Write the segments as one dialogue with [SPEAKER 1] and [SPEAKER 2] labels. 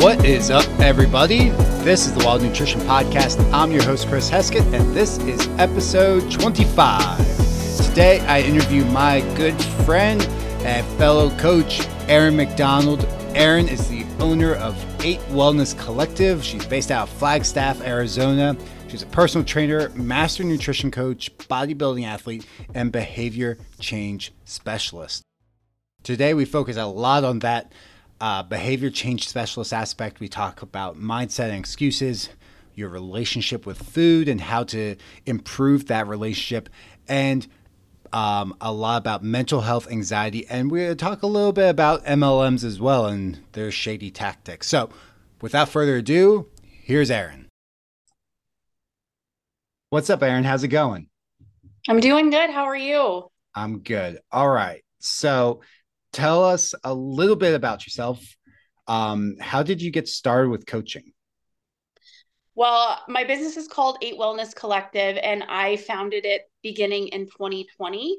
[SPEAKER 1] What is up, everybody? This is the Wild Nutrition Podcast. I'm your host, Chris Heskett, and this is episode 25. Today, I interview my good friend and fellow coach, Erin McDonald. Erin is the owner of Eight Wellness Collective. She's based out of Flagstaff, Arizona. She's a personal trainer, master nutrition coach, bodybuilding athlete, and behavior change specialist. Today, we focus a lot on that uh, behavior change specialist aspect, we talk about mindset and excuses, your relationship with food, and how to improve that relationship, and um, a lot about mental health, anxiety, and we talk a little bit about MLMs as well and their shady tactics. So, without further ado, here's Erin. What's up, Erin? How's it going?
[SPEAKER 2] I'm doing good. How are you?
[SPEAKER 1] I'm good. All right. So, tell us a little bit about yourself. Um, how did you get started with coaching?
[SPEAKER 2] Well, my business is called Eight Wellness Collective, and I founded it beginning in 2020.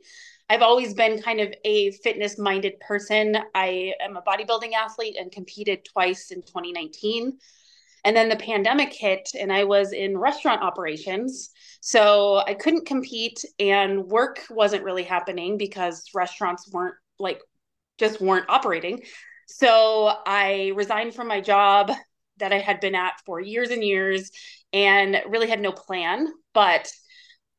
[SPEAKER 2] I've always been kind of a fitness minded person. I am a bodybuilding athlete and competed twice in 2019. And then the pandemic hit, and I was in restaurant operations. So I couldn't compete, and work wasn't really happening because restaurants weren't like just weren't operating. So I resigned from my job that I had been at for years and years and really had no plan. But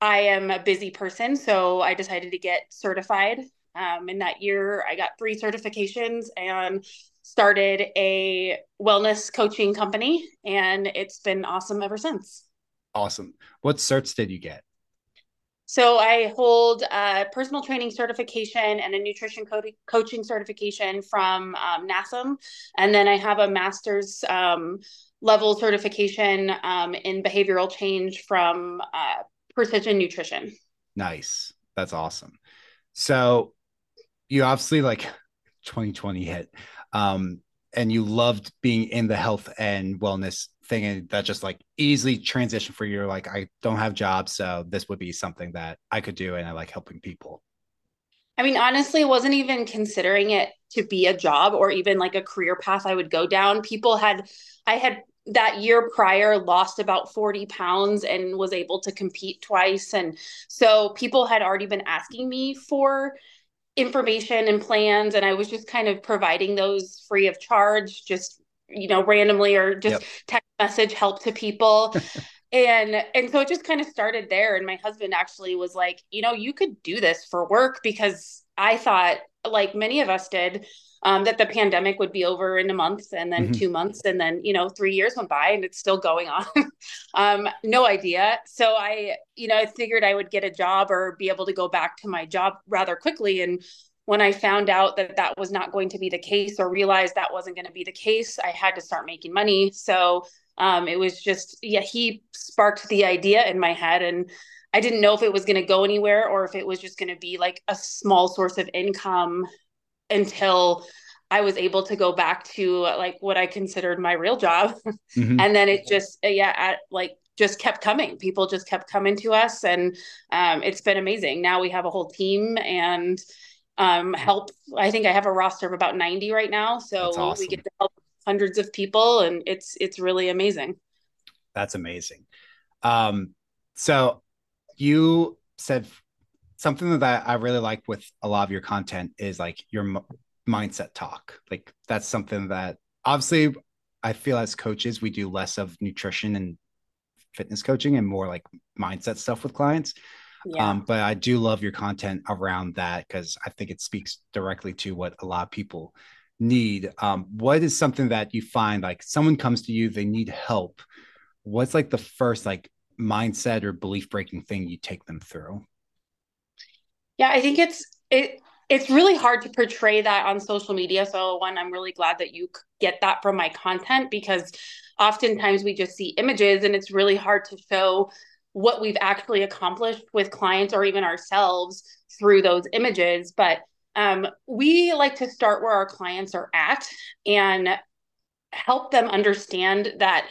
[SPEAKER 2] I am a busy person. So I decided to get certified. Um, in that year, I got three certifications and started a wellness coaching company. And it's been awesome ever since.
[SPEAKER 1] Awesome. What certs did you get?
[SPEAKER 2] So I hold a personal training certification and a nutrition co- coaching certification from um, NASM, and then I have a master's um, level certification um, in behavioral change from uh, Precision Nutrition.
[SPEAKER 1] Nice, that's awesome. So you obviously like 2020 hit, um, and you loved being in the health and wellness thing that just like easily transition for you like i don't have jobs so this would be something that i could do and i like helping people.
[SPEAKER 2] I mean honestly wasn't even considering it to be a job or even like a career path i would go down. People had i had that year prior lost about 40 pounds and was able to compete twice and so people had already been asking me for information and plans and i was just kind of providing those free of charge just you know randomly or just yep. text message help to people and and so it just kind of started there and my husband actually was like you know you could do this for work because i thought like many of us did um, that the pandemic would be over in a month and then mm-hmm. two months and then you know three years went by and it's still going on um, no idea so i you know i figured i would get a job or be able to go back to my job rather quickly and when I found out that that was not going to be the case or realized that wasn't going to be the case, I had to start making money. So um, it was just, yeah, he sparked the idea in my head. And I didn't know if it was going to go anywhere or if it was just going to be like a small source of income until I was able to go back to like what I considered my real job. Mm-hmm. and then it just, yeah, at, like just kept coming. People just kept coming to us, and um, it's been amazing. Now we have a whole team, and um, help. I think I have a roster of about 90 right now. So awesome. we get to help hundreds of people and it's it's really amazing.
[SPEAKER 1] That's amazing. Um, so you said something that I really like with a lot of your content is like your m- mindset talk. Like that's something that obviously I feel as coaches we do less of nutrition and fitness coaching and more like mindset stuff with clients. Yeah. Um, but I do love your content around that because I think it speaks directly to what a lot of people need. Um, what is something that you find like someone comes to you, they need help? What's like the first like mindset or belief breaking thing you take them through?
[SPEAKER 2] Yeah, I think it's it it's really hard to portray that on social media. So one, I'm really glad that you get that from my content because oftentimes we just see images and it's really hard to show what we've actually accomplished with clients or even ourselves through those images. But um, we like to start where our clients are at and help them understand that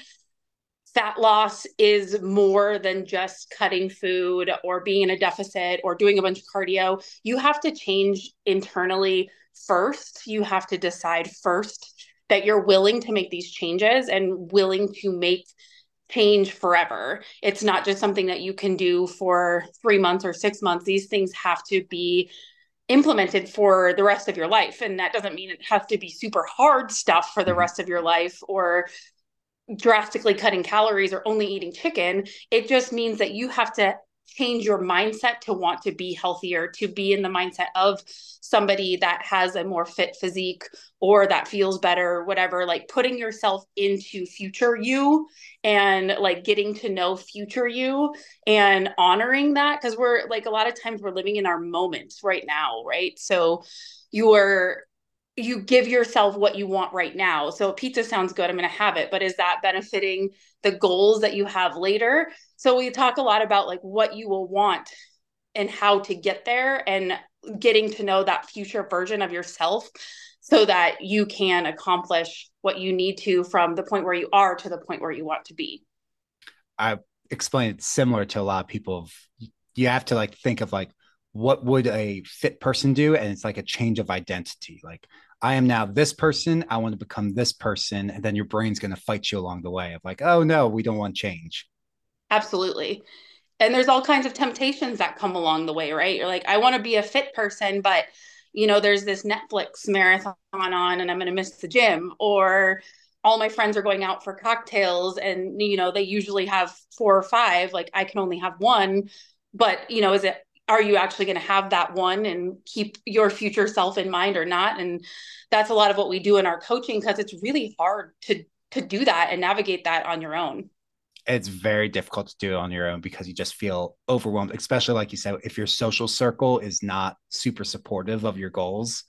[SPEAKER 2] fat loss is more than just cutting food or being in a deficit or doing a bunch of cardio. You have to change internally first. You have to decide first that you're willing to make these changes and willing to make change forever. It's not just something that you can do for three months or six months. These things have to be implemented for the rest of your life. And that doesn't mean it has to be super hard stuff for the mm-hmm. rest of your life or drastically cutting calories or only eating chicken. It just means that you have to change your mindset to want to be healthier, to be in the mindset of somebody that has a more fit physique or that feels better, whatever, like putting yourself into future you and like getting to know future you and honoring that. Cause we're like a lot of times we're living in our moments right now, right? So you're you give yourself what you want right now. So pizza sounds good, I'm going to have it, but is that benefiting the goals that you have later? So we talk a lot about like what you will want and how to get there and getting to know that future version of yourself so that you can accomplish what you need to from the point where you are to the point where you want to be.
[SPEAKER 1] I explain it similar to a lot of people. You have to like think of like what would a fit person do and it's like a change of identity like i am now this person i want to become this person and then your brain's going to fight you along the way of like oh no we don't want change.
[SPEAKER 2] Absolutely. And there's all kinds of temptations that come along the way right? You're like i want to be a fit person but you know there's this netflix marathon on and i'm going to miss the gym or all my friends are going out for cocktails and you know they usually have four or five like i can only have one but you know is it are you actually going to have that one and keep your future self in mind or not? And that's a lot of what we do in our coaching because it's really hard to to do that and navigate that on your own.
[SPEAKER 1] It's very difficult to do it on your own because you just feel overwhelmed especially like you said if your social circle is not super supportive of your goals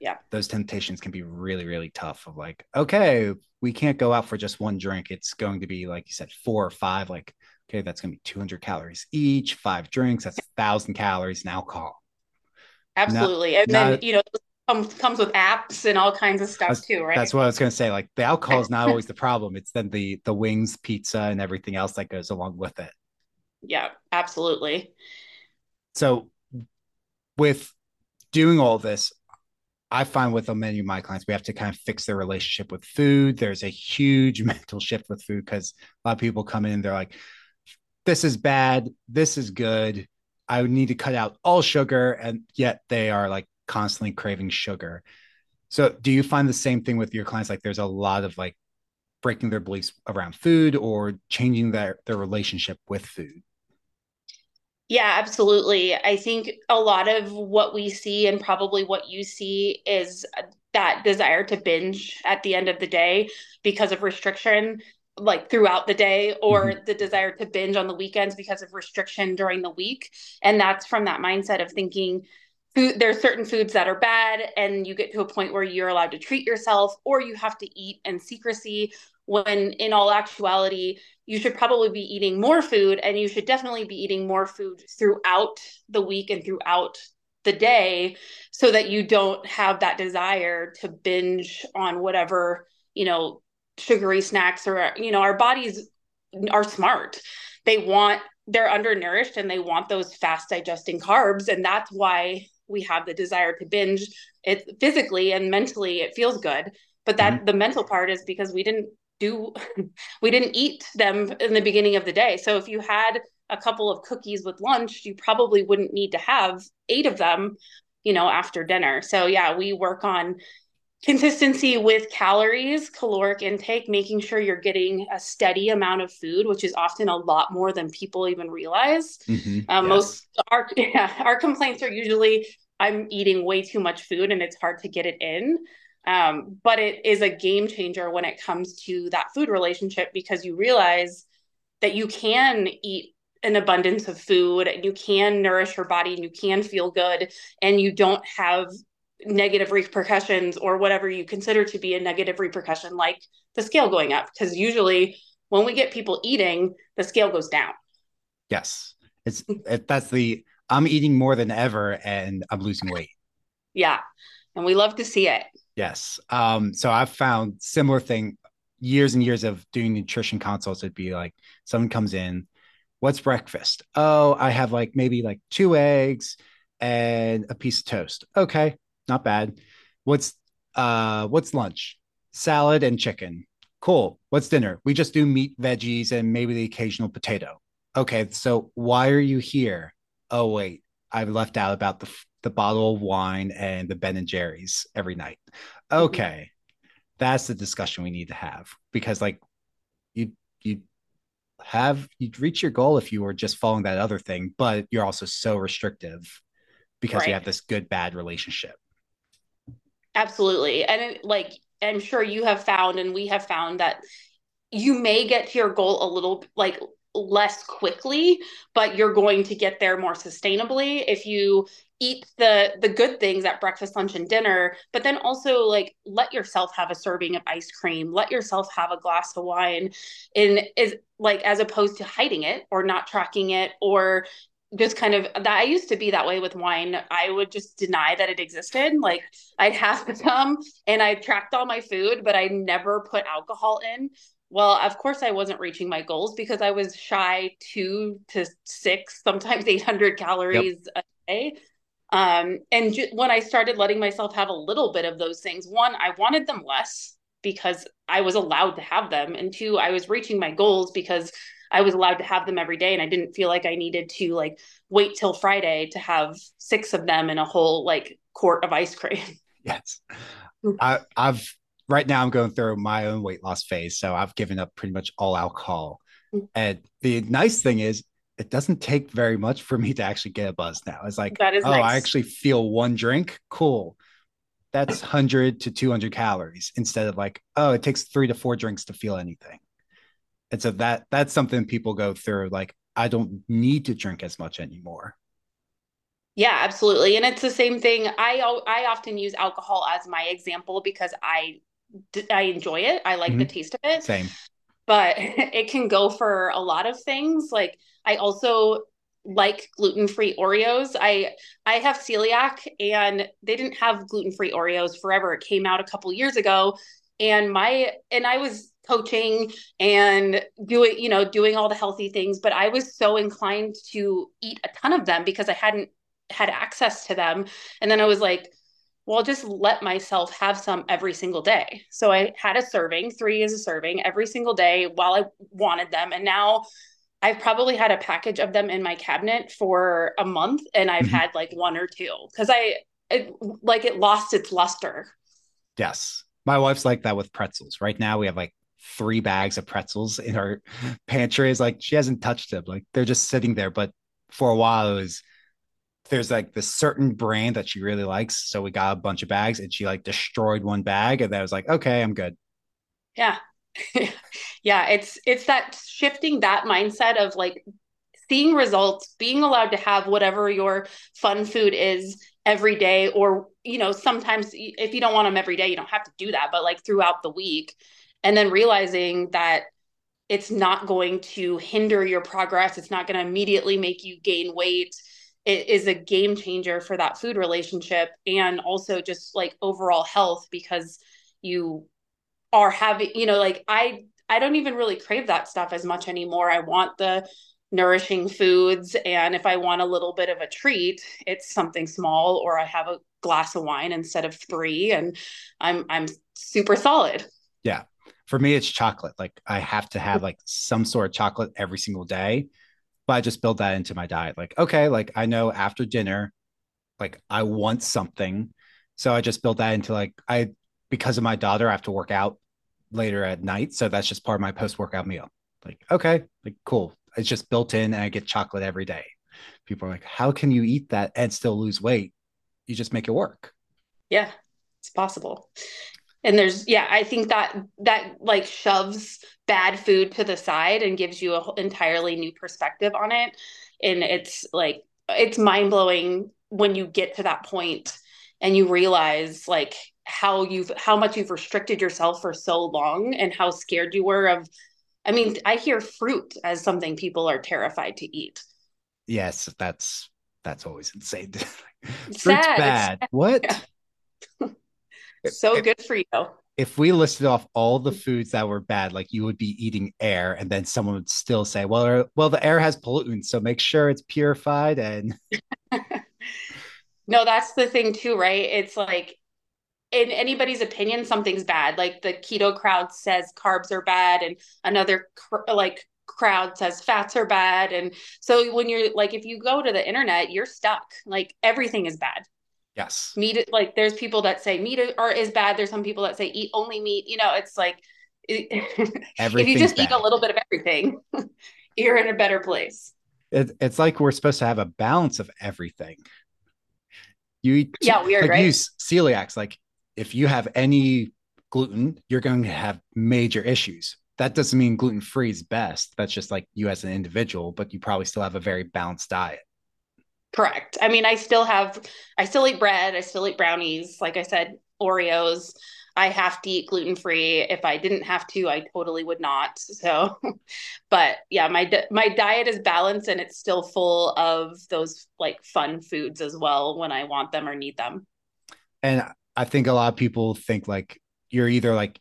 [SPEAKER 2] yeah.
[SPEAKER 1] those temptations can be really really tough of like okay we can't go out for just one drink. It's going to be like you said four or five like Okay, that's going to be 200 calories each, five drinks, that's thousand calories in alcohol.
[SPEAKER 2] Absolutely. Not, and then, not, you know, comes comes with apps and all kinds of stuff too, right?
[SPEAKER 1] That's what I was going to say. Like the alcohol is not always the problem. It's then the the wings, pizza, and everything else that goes along with it.
[SPEAKER 2] Yeah, absolutely.
[SPEAKER 1] So, with doing all this, I find with many of my clients, we have to kind of fix their relationship with food. There's a huge mental shift with food because a lot of people come in, they're like, this is bad, this is good. I would need to cut out all sugar, and yet they are like constantly craving sugar. So, do you find the same thing with your clients? Like, there's a lot of like breaking their beliefs around food or changing their their relationship with food.
[SPEAKER 2] Yeah, absolutely. I think a lot of what we see and probably what you see is uh, that desire to binge at the end of the day because of restriction like throughout the day or mm-hmm. the desire to binge on the weekends because of restriction during the week and that's from that mindset of thinking food there's certain foods that are bad and you get to a point where you're allowed to treat yourself or you have to eat in secrecy when in all actuality you should probably be eating more food and you should definitely be eating more food throughout the week and throughout the day so that you don't have that desire to binge on whatever you know sugary snacks or you know our bodies are smart. They want they're undernourished and they want those fast digesting carbs. And that's why we have the desire to binge it physically and mentally. It feels good. But that mm-hmm. the mental part is because we didn't do we didn't eat them in the beginning of the day. So if you had a couple of cookies with lunch you probably wouldn't need to have eight of them you know after dinner. So yeah we work on consistency with calories, caloric intake, making sure you're getting a steady amount of food, which is often a lot more than people even realize. Mm-hmm. Um. Most our yeah, our complaints are usually I'm eating way too much food and it's hard to get it in. Um, but it is a game changer when it comes to that food relationship because you realize that you can eat an abundance of food and you can nourish your body and you can feel good and you don't have negative repercussions or whatever you consider to be a negative repercussion, like the scale going up. Because usually when we get people eating, the scale goes down.
[SPEAKER 1] Yes. It's it, that's the I'm eating more than ever and I'm losing weight.
[SPEAKER 2] Yeah. And we love to see it.
[SPEAKER 1] Yes. Um, so I've found similar thing years and years of doing nutrition consults. It'd be like someone comes in, what's breakfast? Oh, I have like maybe like two eggs and a piece of toast. Okay not bad. What's uh what's lunch? salad and chicken. Cool. What's dinner? We just do meat, veggies, and maybe the occasional potato. Okay, so why are you here? Oh wait, I've left out about the the bottle of wine and the Ben and Jerry's every night. Mm-hmm. Okay, that's the discussion we need to have because like you you have you'd reach your goal if you were just following that other thing, but you're also so restrictive because right. you have this good bad relationship.
[SPEAKER 2] Absolutely, and it, like I'm sure you have found, and we have found that you may get to your goal a little like less quickly but you're going to get there more sustainably if you eat the the good things at breakfast lunch and dinner but then also like let yourself have a serving of ice cream let yourself have a glass of wine and is like as opposed to hiding it or not tracking it or just kind of that I used to be that way with wine. I would just deny that it existed. Like I'd have some and I tracked all my food, but I never put alcohol in. Well, of course I wasn't reaching my goals because I was shy two to six, sometimes 800 calories yep. a day. Um, and ju- when I started letting myself have a little bit of those things, one, I wanted them less because I was allowed to have them. And two, I was reaching my goals because I was allowed to have them every day and I didn't feel like I needed to like wait till Friday to have six of them in a whole like quart of ice cream.
[SPEAKER 1] Yes. I, I've right now I'm going through my own weight loss phase. So I've given up pretty much all alcohol. Mm-hmm. And the nice thing is it doesn't take very much for me to actually get a buzz now. It's like, oh, nice. I actually feel one drink. Cool. That's 100 to 200 calories instead of like, oh, it takes three to four drinks to feel anything and so that that's something people go through like i don't need to drink as much anymore.
[SPEAKER 2] Yeah absolutely. And it's the same thing. I i often use alcohol as my example because i i enjoy it. I like mm-hmm. the taste of it.
[SPEAKER 1] Same.
[SPEAKER 2] But it can go for a lot of things. Like i also like gluten-free Oreos. I I have celiac and they didn't have gluten-free Oreos forever. It came out a couple years ago and my and I was coaching and doing you know doing all the healthy things but i was so inclined to eat a ton of them because i hadn't had access to them. And then i was like well I'll just let myself have some every single day. So i had a serving three is a serving every single day while i wanted them. And now i've probably had a package of them in my cabinet for a month and i've mm-hmm. had like one or two because i it, like it lost its luster.
[SPEAKER 1] Yes my wife's like that with pretzels. Right now, we have like three bags of pretzels in our pantry. Is like she hasn't touched them. Like they're just sitting there. But for a while, it was there's like this certain brand that she really likes. So we got a bunch of bags and she like destroyed one bag. And then I was like, okay, I'm good.
[SPEAKER 2] Yeah. yeah. It's it's that shifting that mindset of like seeing results, being allowed to have whatever your fun food is every day, or you know, sometimes if you don't want them every day, you don't have to do that, but like throughout the week and then realizing that it's not going to hinder your progress it's not going to immediately make you gain weight it is a game changer for that food relationship and also just like overall health because you are having you know like i i don't even really crave that stuff as much anymore. I want the nourishing foods and if i want a little bit of a treat it's something small or i have a glass of wine instead of 3 and i'm i'm super solid.
[SPEAKER 1] Yeah. For me it's chocolate. Like i have to have like some sort of chocolate every single day but i just build that into my diet. Like okay like i know after dinner like i want something. So i just build that into like i because of my daughter i have to work out later at night. So that's just part of my post workout meal. Like okay like cool. It's just built in and i get chocolate every day. People are like how can you eat that and still lose weight you just make it work.
[SPEAKER 2] Yeah it's possible. And there's yeah i think that that like shoves bad food to the side and gives you an entirely new perspective on it. And it's like it's mind-blowing when you get to that point and you realize like how you've how much you've restricted yourself for so long and how scared you were of i mean i hear fruit as something people are terrified to eat.
[SPEAKER 1] Yes that's that's always insane Sad. bad what
[SPEAKER 2] so if, good for you.
[SPEAKER 1] If we listed off all the foods that were bad, like you would be eating air, and then someone would still say, "Well, er, well, the air has pollutants, so make sure it's purified." And
[SPEAKER 2] no, that's the thing too, right? It's like in anybody's opinion something's bad like the keto crowd says carbs are bad and another cr- like crowd says fats are bad. And so when you're like if you go to the internet you're stuck. Like everything is bad.
[SPEAKER 1] Yes.
[SPEAKER 2] Meat like there's people that say meat or is bad. There's some people that say eat only meat. You know it's like if you just bad. eat a little bit of everything you're in a better place.
[SPEAKER 1] It, it's like we're supposed to have a balance of everything. You eat
[SPEAKER 2] yeah weird
[SPEAKER 1] like
[SPEAKER 2] right?
[SPEAKER 1] use celiacs like if you have any gluten you're going to have major issues that doesn't mean gluten free is best. That's just like you as an individual, but you probably still have a very balanced diet.
[SPEAKER 2] Correct. I mean, I still have, I still eat bread. I still eat brownies. Like I said, Oreos. I have to eat gluten free. If I didn't have to, I totally would not. So, but yeah, my my diet is balanced and it's still full of those like fun foods as well when I want them or need them.
[SPEAKER 1] And I think a lot of people think like you're either like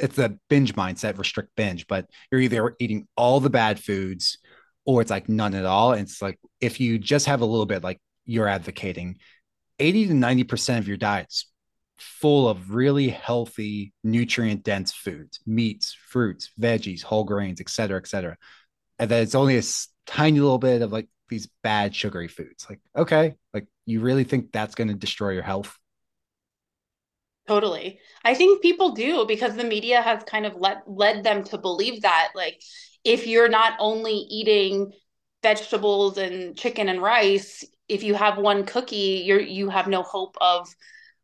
[SPEAKER 1] it's a binge mindset, restrict binge, but you're either eating all the bad foods or it's like none at all. And it's like if you just have a little bit, like you're advocating, 80 to 90% of your diet's full of really healthy, nutrient dense foods, meats, fruits, veggies, whole grains, et cetera, et cetera. And then it's only a tiny little bit of like these bad sugary foods. Like, okay, like you really think that's going to destroy your health?
[SPEAKER 2] Totally. I think people do because the media has kind of let led them to believe that like if you're not only eating vegetables and chicken and rice, if you have one cookie, you're you have no hope of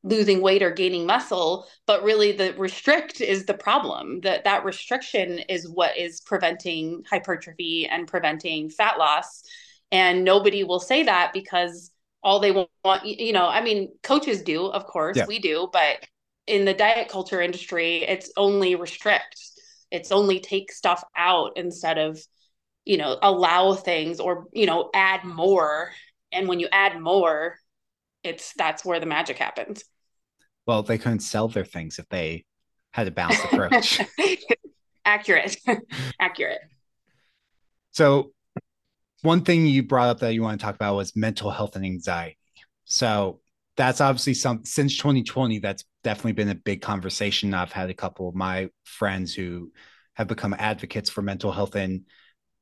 [SPEAKER 2] losing weight or gaining muscle, but really the restrict is the problem. That that restriction is what is preventing hypertrophy and preventing fat loss. And nobody will say that because all they want you know i mean coaches do of course yeah. we do but in the diet culture industry, it's only restrict. It's only take stuff out instead of, you know, allow things or, you know, add more. And when you add more, it's that's where the magic happens.
[SPEAKER 1] Well, they couldn't sell their things if they had a balanced approach.
[SPEAKER 2] Accurate. Accurate.
[SPEAKER 1] So, one thing you brought up that you want to talk about was mental health and anxiety. So, that's obviously some since 2020 that's definitely been a big conversation. I've had a couple of my friends who have become advocates for mental health and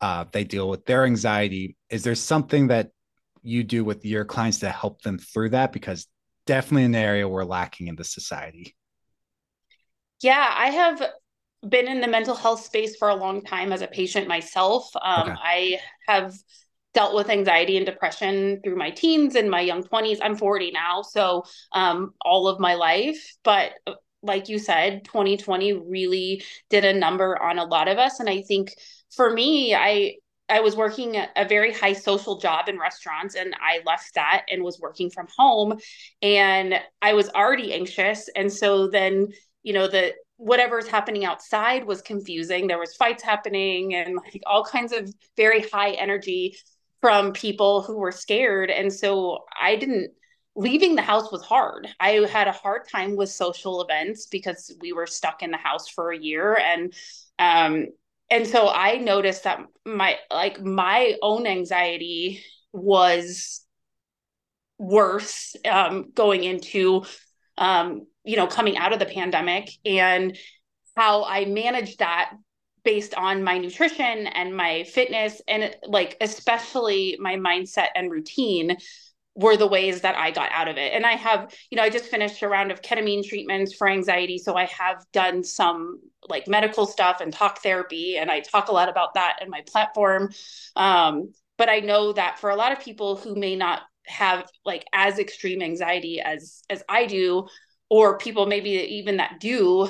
[SPEAKER 1] uh, they deal with their anxiety. Is there something that you do with your clients to help them through that? Because definitely an area we're lacking in the society.
[SPEAKER 2] Yeah i have been in the mental health space for a long time as a patient myself. Um, okay. i have dealt with anxiety and depression through my teens and my young 20s. I'm 40 now, so um, all of my life. But uh, like you said, 2020 really did a number on a lot of us. And I think for me, I I was working a very high social job in restaurants and I left that and was working from home and I was already anxious and so then you know the whatever's happening outside was confusing there was fights happening and like all kinds of very high energy from people who were scared. And so I didn't, leaving the house was hard. I had a hard time with social events because we were stuck in the house for a year. And, um, and so I noticed that my, like, my own anxiety was worse um, going into, um, you know, coming out of the pandemic and how I managed that based on my nutrition and my fitness and like especially my mindset and routine were the ways that I got out of it. And I have, you know, I just finished a round of ketamine treatments for anxiety. So I have done some like medical stuff and talk therapy. And I talk a lot about that in my platform. Um, but I know that for a lot of people who may not have like as extreme anxiety as as I do, or people maybe even that do,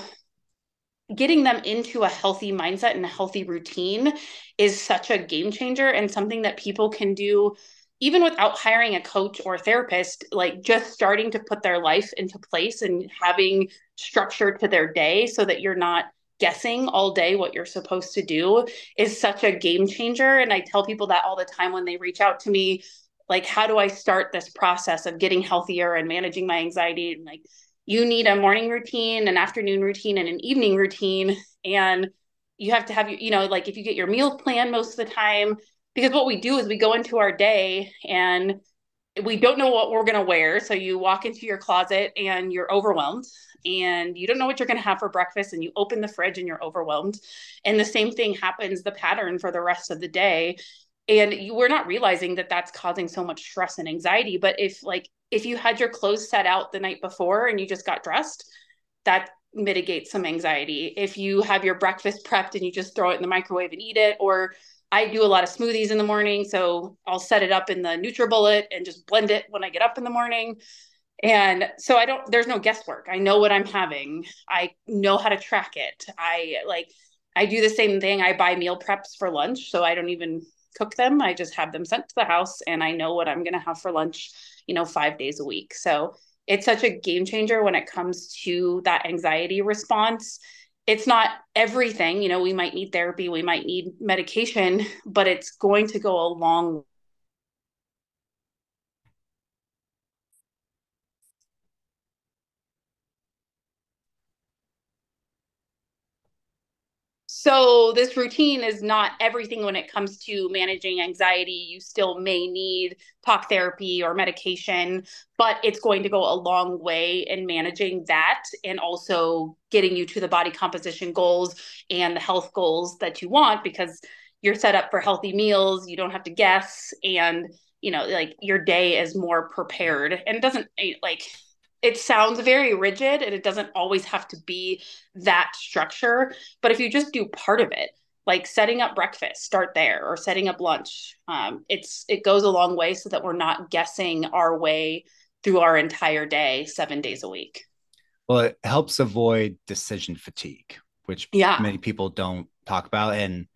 [SPEAKER 2] getting them into a healthy mindset and a healthy routine is such a game changer and something that people can do even without hiring a coach or a therapist like just starting to put their life into place and having structure to their day so that you're not guessing all day what you're supposed to do is such a game changer. And i tell people that all the time when they reach out to me like how do i start this process of getting healthier and managing my anxiety and like you need a morning routine, an afternoon routine, and an evening routine. And you have to have, you know, like if you get your meal plan most of the time, because what we do is we go into our day and we don't know what we're going to wear. So you walk into your closet and you're overwhelmed and you don't know what you're going to have for breakfast and you open the fridge and you're overwhelmed. And the same thing happens the pattern for the rest of the day. And you we're not realizing that that's causing so much stress and anxiety. But if like if you had your clothes set out the night before and you just got dressed, that mitigates some anxiety. If you have your breakfast prepped and you just throw it in the microwave and eat it, or I do a lot of smoothies in the morning, so I'll set it up in the NutriBullet and just blend it when I get up in the morning. And so I don't there's no guesswork. I know what I'm having. I know how to track it. I like I do the same thing. I buy meal preps for lunch, so I don't even cook them. I just have them sent to the house and I know what I'm going to have for lunch, you know, 5 days a week. So it's such a game changer when it comes to that anxiety response it's not everything you know we might need therapy we might need medication but it's going to go a long So, this routine is not everything when it comes to managing anxiety. You still may need talk therapy or medication, but it's going to go a long way in managing that and also getting you to the body composition goals and the health goals that you want because you're set up for healthy meals. You don't have to guess. And, you know, like your day is more prepared and doesn't eh, like, it sounds very rigid and it doesn't always have to be that structure but if you just do part of it like setting up breakfast start there or setting up lunch um, it's it goes a long way so that we're not guessing our way through our entire day seven days a week.
[SPEAKER 1] Well it helps avoid decision fatigue which yeah. many people don't talk about. And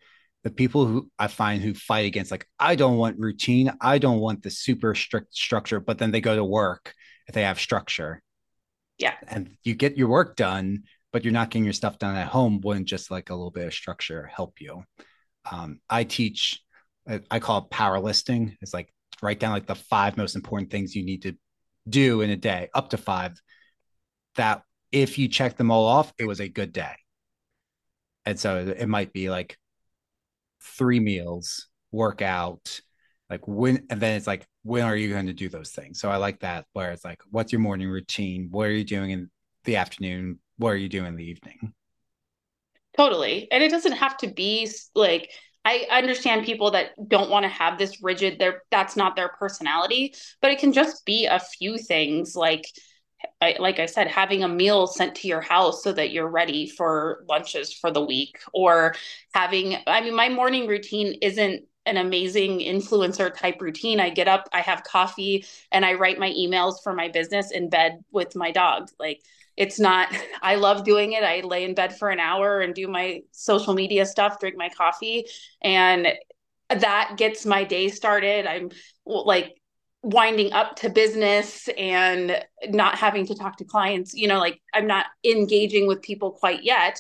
[SPEAKER 1] the people who I find who fight against like I don't want routine, I don't want the super strict structure, but then they go to work if they have structure.
[SPEAKER 2] Yeah.
[SPEAKER 1] And you get your work done, but you're not getting your stuff done at home. Wouldn't just like a little bit of structure help you? Um, I teach, I call it power listing. It's like write down like the five most important things you need to do in a day, up to five. That if you check them all off, it was a good day. And so it might be like three meals, workout, like when and then it's like when are you going to do those things? So i like that where it's like what's your morning routine? What are you doing in the afternoon? What are you doing in the evening?
[SPEAKER 2] Totally. And it doesn't have to be like i understand people that don't want to have this rigid their that's not their personality but it can just be a few things like I, like I said, having a meal sent to your house so that you're ready for lunches for the week, or having, I mean, my morning routine isn't an amazing influencer type routine. I get up, I have coffee, and I write my emails for my business in bed with my dog. Like it's not, I love doing it. I lay in bed for an hour and do my social media stuff, drink my coffee, and that gets my day started. I'm like winding up to business and not having to talk to clients. You know, like I'm not engaging with people quite yet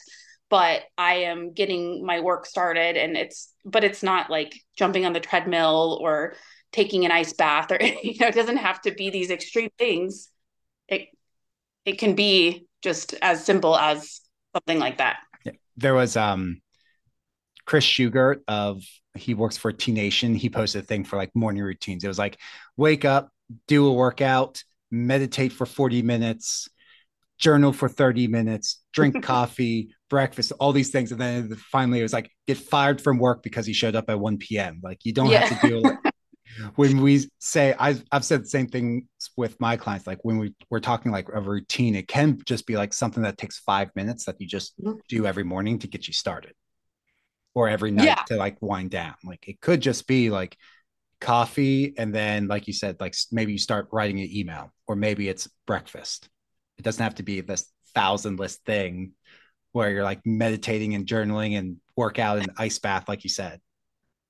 [SPEAKER 2] but I am getting my work started and it's but it's not like jumping on the treadmill or taking an ice bath or you know it doesn't have to be these extreme things. It it can be just as simple as something like that.
[SPEAKER 1] There was um chris shugart of he works for t nation. He posted a thing for like morning routines. It was like wake up do a workout meditate for 40 minutes journal for 30 minutes drink coffee breakfast, all these things. And then finally it was like get fired from work because he showed up at 1 p.m. Like you don't yeah. have to deal when we say I've I've said the same thing with my clients, like when we we're talking like a routine, it can just be like something that takes five minutes that you just mm-hmm. do every morning to get you started. Or every night yeah. to like wind down. Like it could just be like coffee and then like you said, like maybe you start writing an email, or maybe it's breakfast. It doesn't have to be this thousand list thing where you're like meditating and journaling and work out and ice bath, like you said.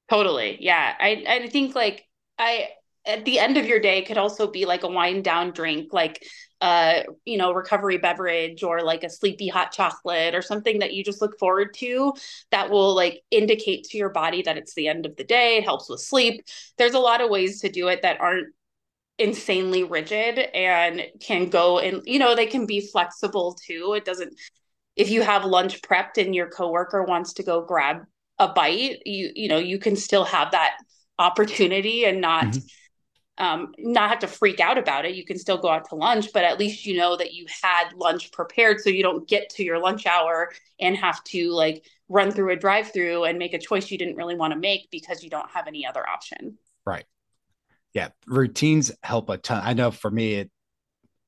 [SPEAKER 2] Totally. Yeah. I, I think like I, at the end of your day could also be like a wind down drink, like, uh, you know, recovery beverage or like a sleepy hot chocolate or something that you just look forward to that will like indicate to your body that it's the end of the day. It helps with sleep. There's a lot of ways to do it that aren't insanely rigid and can go and you know they can be flexible too it doesn't if you have lunch prepped and your coworker wants to go grab a bite, you you know, you can still have that opportunity and not mm-hmm. um, not have to freak out about it. You can still go out to lunch, but at least you know that you had lunch prepared so you don't get to your lunch hour and have to like run through a drive through and make a choice you didn't really want to make because you don't have any other option.
[SPEAKER 1] Right. Yeah. Routines help a ton. I know for me, it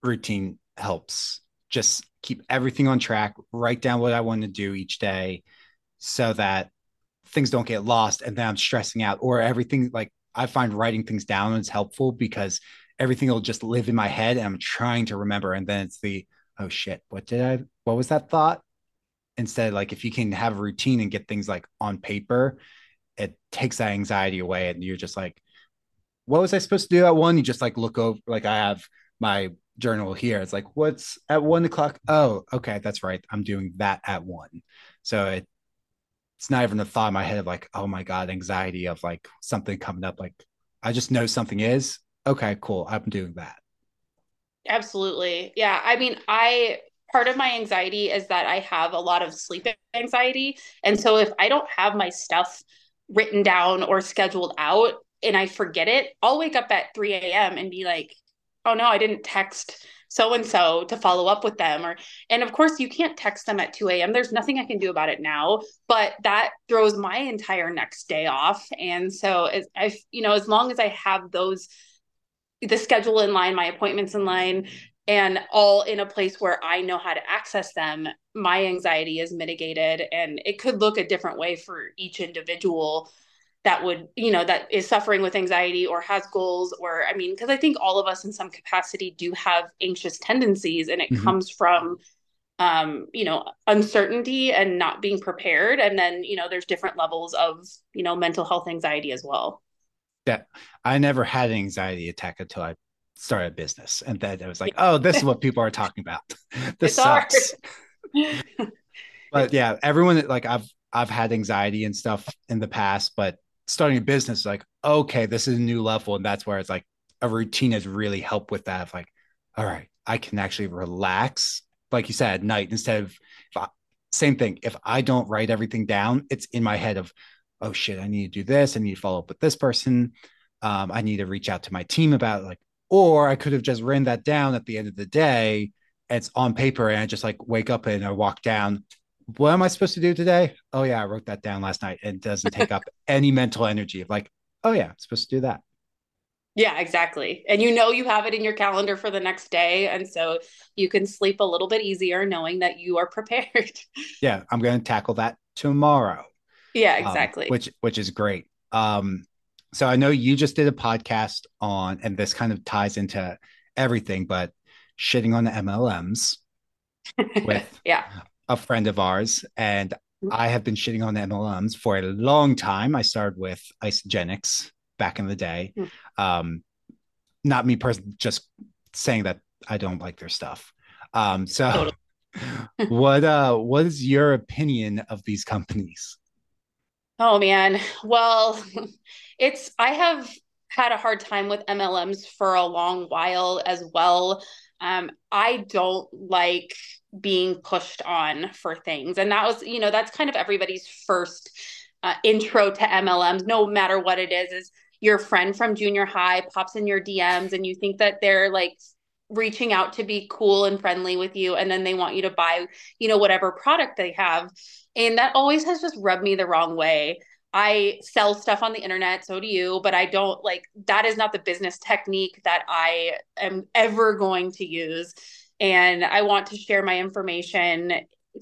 [SPEAKER 1] routine helps just keep everything on track, write down what I want to do each day so that things don't get lost and then I'm stressing out or everything like I find writing things down is helpful because everything will just live in my head and I'm trying to remember. And then it's the, oh shit, what did I, what was that thought? Instead, like if you can have a routine and get things like on paper, it takes that anxiety away. And you're just like, what was I supposed to do at one? You just like look over, like I have my journal here. It's like, what's at one o'clock? Oh, okay, that's right. I'm doing that at one. So it it's not even a thought in my head of like, oh my God, anxiety of like something coming up. Like I just know something is okay, cool. I'm doing that.
[SPEAKER 2] Absolutely. Yeah. I mean, I part of my anxiety is that I have a lot of sleep anxiety. And so if I don't have my stuff written down or scheduled out and I forget it, I'll wake up at 3 a.m. and be like, oh no, I didn't text so and so to follow up with them or and of course you can't text them at 2 a.m there's nothing i can do about it now but that throws my entire next day off and so as i you know as long as i have those the schedule in line my appointments in line and all in a place where i know how to access them my anxiety is mitigated and it could look a different way for each individual that would you know that is suffering with anxiety or has goals or i mean because i think all of us in some capacity do have anxious tendencies and it mm-hmm. comes from um you know uncertainty and not being prepared. And then you know there's different levels of you know mental health anxiety as well.
[SPEAKER 1] Yeah i never had an anxiety attack until i started a business. And then i was like oh this is what people are talking about. This sucks. But yeah everyone like i've i've had anxiety and stuff in the past but starting a business like okay this is a new level and that's where it's like a routine has really helped with that of like all right i can actually relax like you said at night instead of I, same thing if i don't write everything down it's in my head of oh shit i need to do this i need to follow up with this person um, i need to reach out to my team about like or i could have just written that down at the end of the day it's on paper and i just like wake up and i walk down what am I supposed to do today? Oh yeah, I wrote that down last night. It doesn't take up any mental energy of like, oh yeah, I'm supposed to do that.
[SPEAKER 2] Yeah, exactly. And you know you have it in your calendar for the next day. And so you can sleep a little bit easier knowing that you are prepared.
[SPEAKER 1] yeah, I'm going to tackle that tomorrow.
[SPEAKER 2] Yeah, um, exactly.
[SPEAKER 1] Um, which which is great. Um so I know you just did a podcast on and this kind of ties into everything, but shitting on the MLMs with
[SPEAKER 2] yeah
[SPEAKER 1] a friend of ours, and mm-hmm. I have been shitting on the MLMs for a long time. I started with Isagenix back in the day. Mm. Um, not me personally, just saying that I don't like their stuff. Um, so, what uh, what is your opinion of these companies?
[SPEAKER 2] Oh man, well, it's I have had a hard time with MLMs for a long while as well. Um, I don't like being pushed on for things. And that was, you know, that's kind of everybody's first uh, intro to MLMs, no matter what it is, is your friend from junior high pops in your DMs and you think that they're like reaching out to be cool and friendly with you and then they want you to buy, you know, whatever product they have. And that always has just rubbed me the wrong way. I sell stuff on the internet, so do you, but I don't like that is not the business technique that I am ever going to use and I want to share my information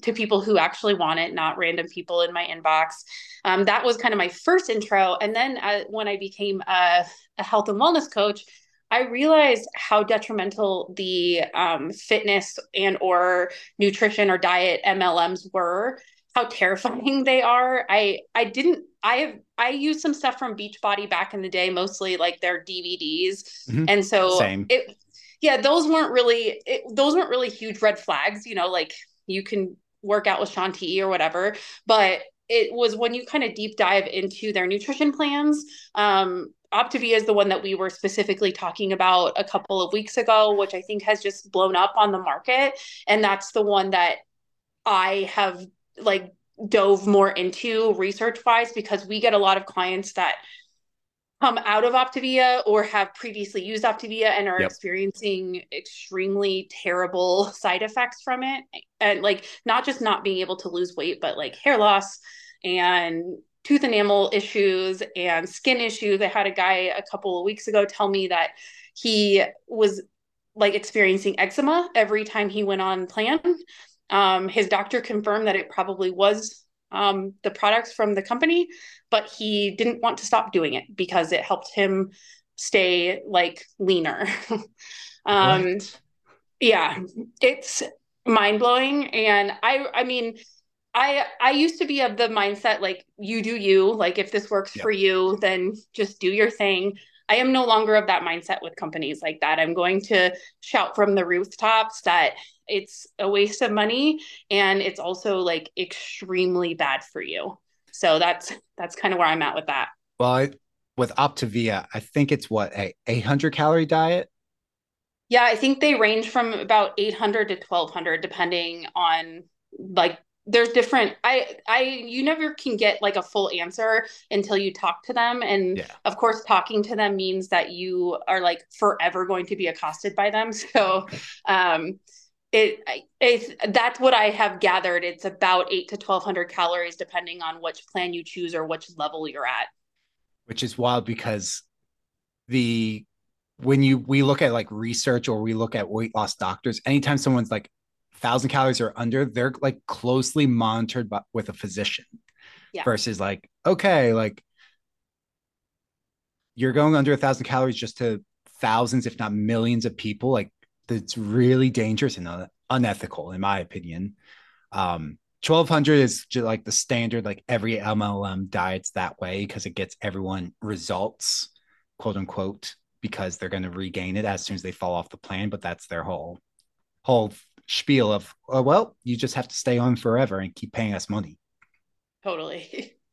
[SPEAKER 2] to people who actually want it, not random people in my inbox. Um, that was kind of my first intro. And then uh, when I became a, a, health and wellness coach, I realized how detrimental the um, fitness and or nutrition or diet MLMs were. How terrifying they are. I I didn't. I have I used some stuff from Beachbody back in the day, mostly like their DVDs, mm-hmm. and so
[SPEAKER 1] Same.
[SPEAKER 2] it yeah, those weren't really it, those weren't really huge red flags. You know, like you can work out with Shaun T or whatever, but it was when you kind of deep dive into their nutrition plans. Um, Optavia is the one that we were specifically talking about a couple of weeks ago, which I think has just blown up on the market, and that's the one that I have like dove more into research wise because we get a lot of clients that come out of Optavia or have previously used Optavia and are yep. experiencing extremely terrible side effects from it. And like not just not being able to lose weight, but like hair loss and tooth enamel issues and skin issues. I had a guy a couple of weeks ago tell me that he was like experiencing eczema every time he went on plan. Um, his doctor confirmed that it probably was um, the products from the company, but he didn't want to stop doing it because it helped him stay like leaner. um, yeah, it's mind blowing. And I, I mean, I I used to be of the mindset like you do you like if this works yep. for you then just do your thing. I am no longer of that mindset with companies like that. I'm going to shout from the rooftops that it's a waste of money and it's also like extremely bad for you. So that's that's kind of where I'm at with that.
[SPEAKER 1] Well, I, with Optavia, I think it's what a 800 calorie diet.
[SPEAKER 2] Yeah, I think they range from about 800 to 1200 depending on like there's different i i you never can get like a full answer until you talk to them and yeah. of course talking to them means that you are like forever going to be accosted by them so um it it's that's what i have gathered it's about 8 to 1200 calories depending on which plan you choose or which level you're at
[SPEAKER 1] which is wild because the when you we look at like research or we look at weight loss doctors anytime someone's like thousand calories or under, they're like closely monitored by, with a physician. Yeah. Versus like, okay, like you're going under a thousand calories just to thousands, if not millions of people. Like it's really dangerous and un- unethical, in my opinion. Um, 1200 is just like the standard, like every MLM diets that way because it gets everyone results, quote unquote, because they're going to regain it as soon as they fall off the plan. But that's their whole whole spiel of, oh, well, you just have to stay on forever and keep paying us money.
[SPEAKER 2] Totally.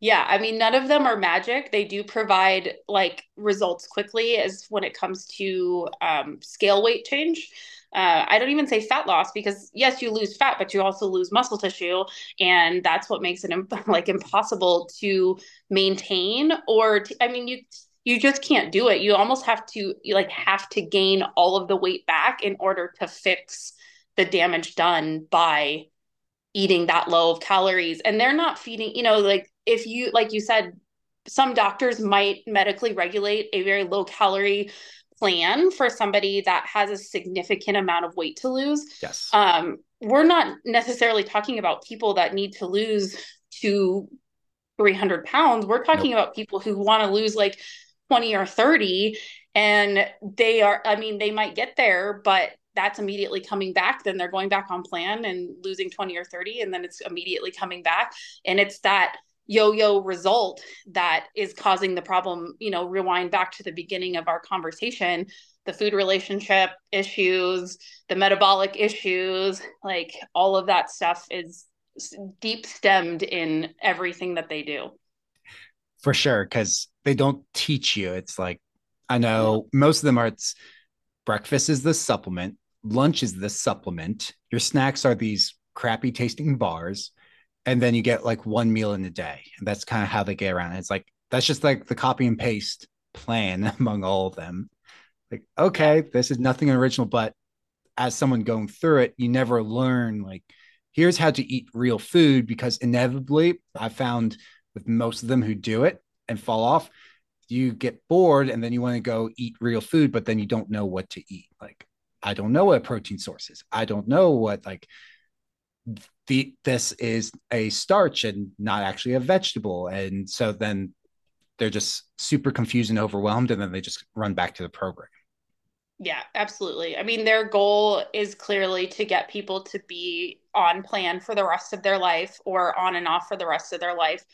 [SPEAKER 2] yeah. I mean, none of them are magic. They do provide like results quickly as when it comes to um, scale weight change. Uh, I don't even say fat loss because yes, you lose fat, but you also lose muscle tissue, and that's what makes it like impossible to maintain. Or t- I mean, you you just can't do it. You almost have to you like have to gain all of the weight back in order to fix the damage done by eating that low of calories. And they're not feeding, you know, like if you like you said some doctors might medically regulate a very low calorie plan for somebody that has a significant amount of weight to lose.
[SPEAKER 1] Yes.
[SPEAKER 2] Um, we're not necessarily talking about people that need to lose to 300 pounds. We're talking nope. about people who want to lose like 20 or 30 and they are i mean they might get there but that's immediately coming back then they're going back on plan and losing 20 or 30 and then it's immediately coming back. And it's that yo-yo result that is causing the problem you know rewind back to the beginning of our conversation. The food relationship issues the metabolic issues like all of that stuff is deep stemmed in everything that they do.
[SPEAKER 1] For sure because they don't teach you. It's like i know most of them are it's breakfast is the supplement lunch is the supplement. Your snacks are these crappy tasting bars and then you get like one meal in a day and that's kind of how they get around. It's like that's just like the copy and paste plan among all of them. Like okay this is nothing original but as someone going through it you never learn like here's how to eat real food because inevitably i found with most of them who do it and fall off, you get bored and then you want to go eat real food, but then you don't know what to eat. Like, I don't know what protein source is. I don't know what like the this is a starch and not actually a vegetable. And so then they're just super confused and overwhelmed, and then they just run back to the program.
[SPEAKER 2] Yeah, absolutely. I mean, their goal is clearly to get people to be on plan for the rest of their life or on and off for the rest of their life.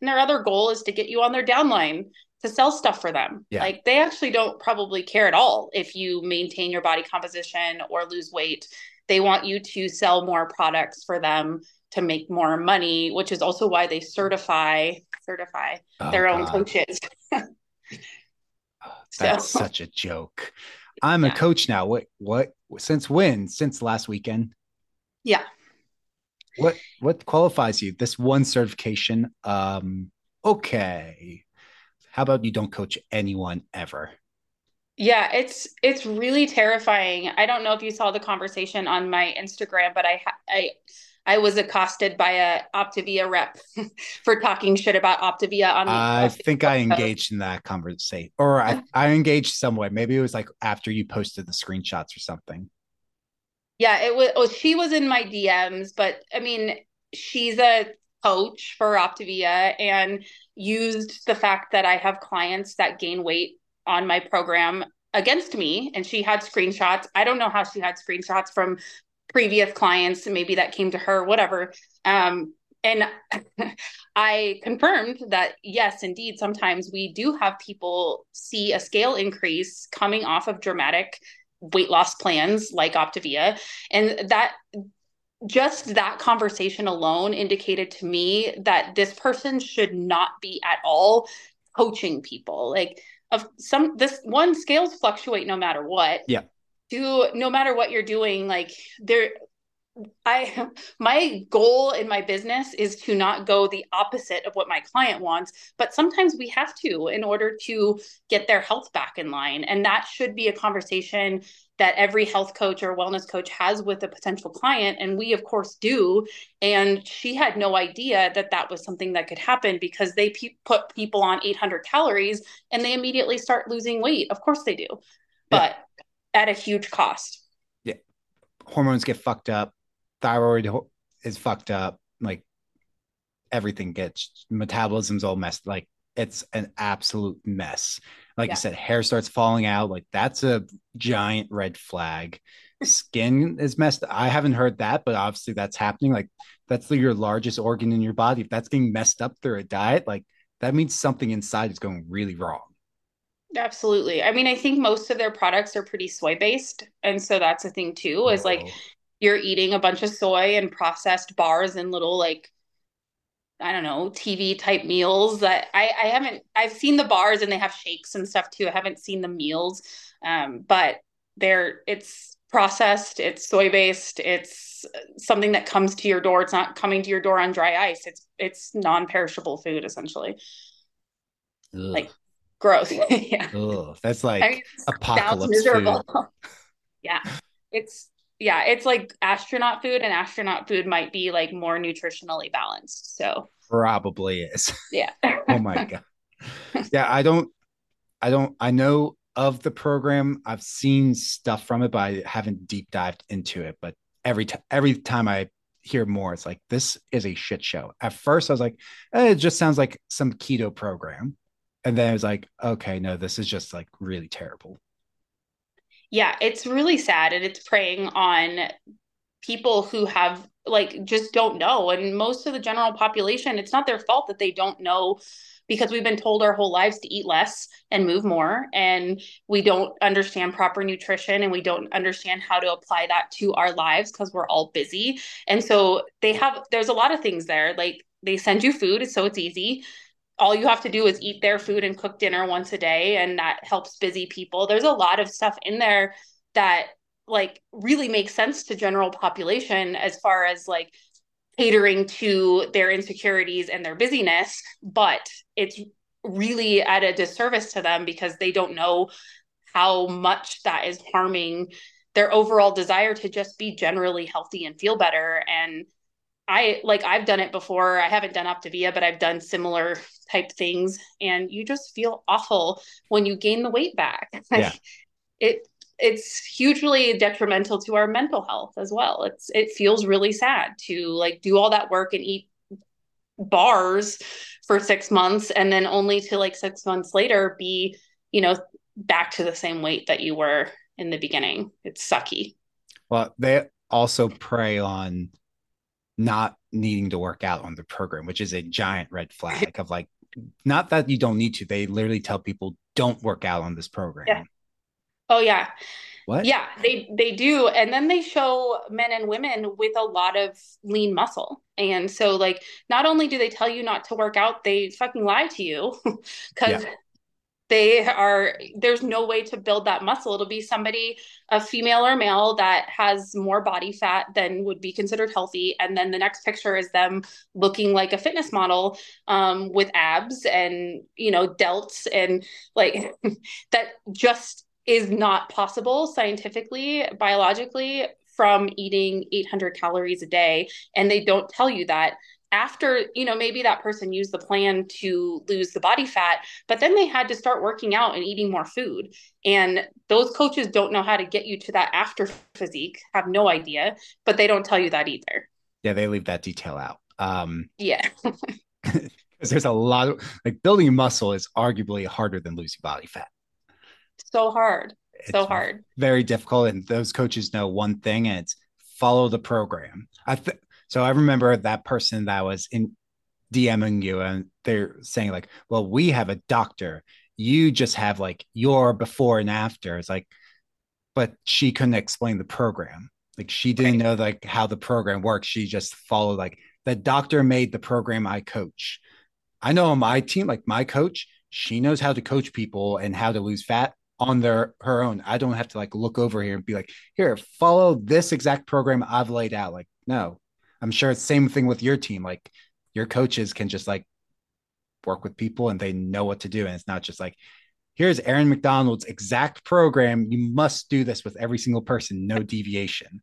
[SPEAKER 2] And their other goal is to get you on their downline to sell stuff for them. Yeah. Like they actually don't probably care at all if you maintain your body composition or lose weight. They want you to sell more products for them to make more money, which is also why they certify certify oh, their own coaches.
[SPEAKER 1] That's so. such a joke. I'm yeah. a coach now. What what since when? Since last weekend?
[SPEAKER 2] Yeah
[SPEAKER 1] what what qualifies you? This one certification. Um, okay. How about you don't coach anyone ever?
[SPEAKER 2] Yeah, it's it's really terrifying. I don't know if you saw the conversation on my Instagram, but I I I was accosted by a Optavia rep for talking shit about Optavia on.
[SPEAKER 1] I think I engaged in that conversation, or I, I engaged somewhere. Maybe it was like after you posted the screenshots or something.
[SPEAKER 2] Yeah, it was. Well, oh, she was in my DMs, but I mean, she's a coach for Optavia and used the fact that I have clients that gain weight on my program against me and she had screenshots. I don't know how she had screenshots from previous clients maybe that came to her whatever. Um, and i confirmed that yes indeed sometimes we do have people see a scale increase coming off of dramatic weight loss plans like optavia and that just that conversation alone indicated to me that this person should not be at all coaching people. Like of some this one scales fluctuate no matter what.
[SPEAKER 1] Yeah.
[SPEAKER 2] Do no matter what you're doing like there I my goal in my business is to not go the opposite of what my client wants, but sometimes we have to in order to get their health back in line. And that should be a conversation that every health coach or wellness coach has with a potential client and we of course do and she had no idea that that was something that could happen because they pe- put people on 800 calories and they immediately start losing weight. Of course they do. But yeah. at a huge cost.
[SPEAKER 1] Yeah. Hormones get fucked up thyroid is fucked up. Like everything gets metabolism's all messed. Like it's an absolute mess. Like yeah. you said, hair starts falling out. Like that's a giant red flag. Skin is messed. I haven't heard that, but obviously that's happening. Like that's your largest organ in your body. If that's getting messed up through a diet, like that means something inside is going really wrong.
[SPEAKER 2] Absolutely. I mean, I think most of their products are pretty soy based. And so that's a thing too, is like you're eating a bunch of soy and processed bars and little like I don't know, TV type meals that I, I haven't I've seen the bars and they have shakes and stuff too. I haven't seen the meals. Um, but they're it's processed, it's soy based, it's something that comes to your door. It's not coming to your door on dry ice. It's it's non-perishable food essentially. Ugh. Like gross. yeah.
[SPEAKER 1] Ugh, that's like I mean, apocalypse food.
[SPEAKER 2] yeah. It's yeah, it's like astronaut food, and astronaut food might be like more nutritionally balanced. So
[SPEAKER 1] probably is.
[SPEAKER 2] Yeah.
[SPEAKER 1] oh my god. Yeah, I don't, I don't, I know of the program. I've seen stuff from it, but I haven't deep dived into it. But every time, every time I hear more, it's like this is a shit show. At first, I was like, eh, it just sounds like some keto program, and then I was like, okay, no, this is just like really terrible
[SPEAKER 2] yeah, it's really sad and it's preying on people who have like just don't know and most of the general population it's not their fault that they don't know because we've been told our whole lives to eat less and move more and we don't understand proper nutrition and we don't understand how to apply that to our lives because we're all busy and so they have there's a lot of things there like they send you food so it's easy all you have to do is eat their food and cook dinner once a day and that helps busy people. There's a lot of stuff in there that like really makes sense to general population as far as like catering to their insecurities and their busyness but it's really at a disservice to them because they don't know how much that is harming their overall desire to just be generally healthy and feel better. And I like I've done it before. I haven't done Optavia, but I've done similar type things and you just feel awful when you gain the weight back.
[SPEAKER 1] Yeah.
[SPEAKER 2] it it's hugely detrimental to our mental health as well. It's it feels really sad to like do all that work and eat bars for 6 months and then only to like 6 months later be, you know, back to the same weight that you were in the beginning. It's sucky.
[SPEAKER 1] Well, they also prey on not needing to work out on the program, which is a giant red flag of like, not that you don't need to. They literally tell people don't work out on this program.
[SPEAKER 2] Yeah. Oh yeah.
[SPEAKER 1] What?
[SPEAKER 2] Yeah, they they do, and then they show men and women with a lot of lean muscle, and so like not only do they tell you not to work out, they fucking lie to you because. Yeah. They are there's no way to build that muscle. It'll be somebody a female or male that has more body fat than would be considered healthy. And then the next picture is them looking like a fitness model um, with abs and you know delts and like that just is not possible scientifically biologically from eating 800 calories a day. And they don't tell you that after you know maybe that person used the plan to lose the body fat but then they had to start working out and eating more food. And those coaches don't know how to get you to that after physique have no idea but they don't tell you that either.
[SPEAKER 1] Yeah they leave that detail out. Um
[SPEAKER 2] yeah.
[SPEAKER 1] because there's a lot of like building muscle is arguably harder than losing body fat.
[SPEAKER 2] So hard. So hard.
[SPEAKER 1] very difficult and those coaches know one thing and it's follow the program. I think so I remember that person that was in DMing you and they're saying like, well, we have a doctor. You just have like your before and after. It's like, but she couldn't explain the program. Like she didn't know like how the program works. She just followed like the doctor made the program I coach. I know on my team, like my coach, she knows how to coach people and how to lose fat on their her own. I don't have to like look over here and be like, here, follow this exact program I've laid out. Like, no, I'm sure it's same thing with your team. Like your coaches can just like work with people and they know what to do. And it's not just like, here's Erin McDonald's exact program. You must do this with every single person, no deviation.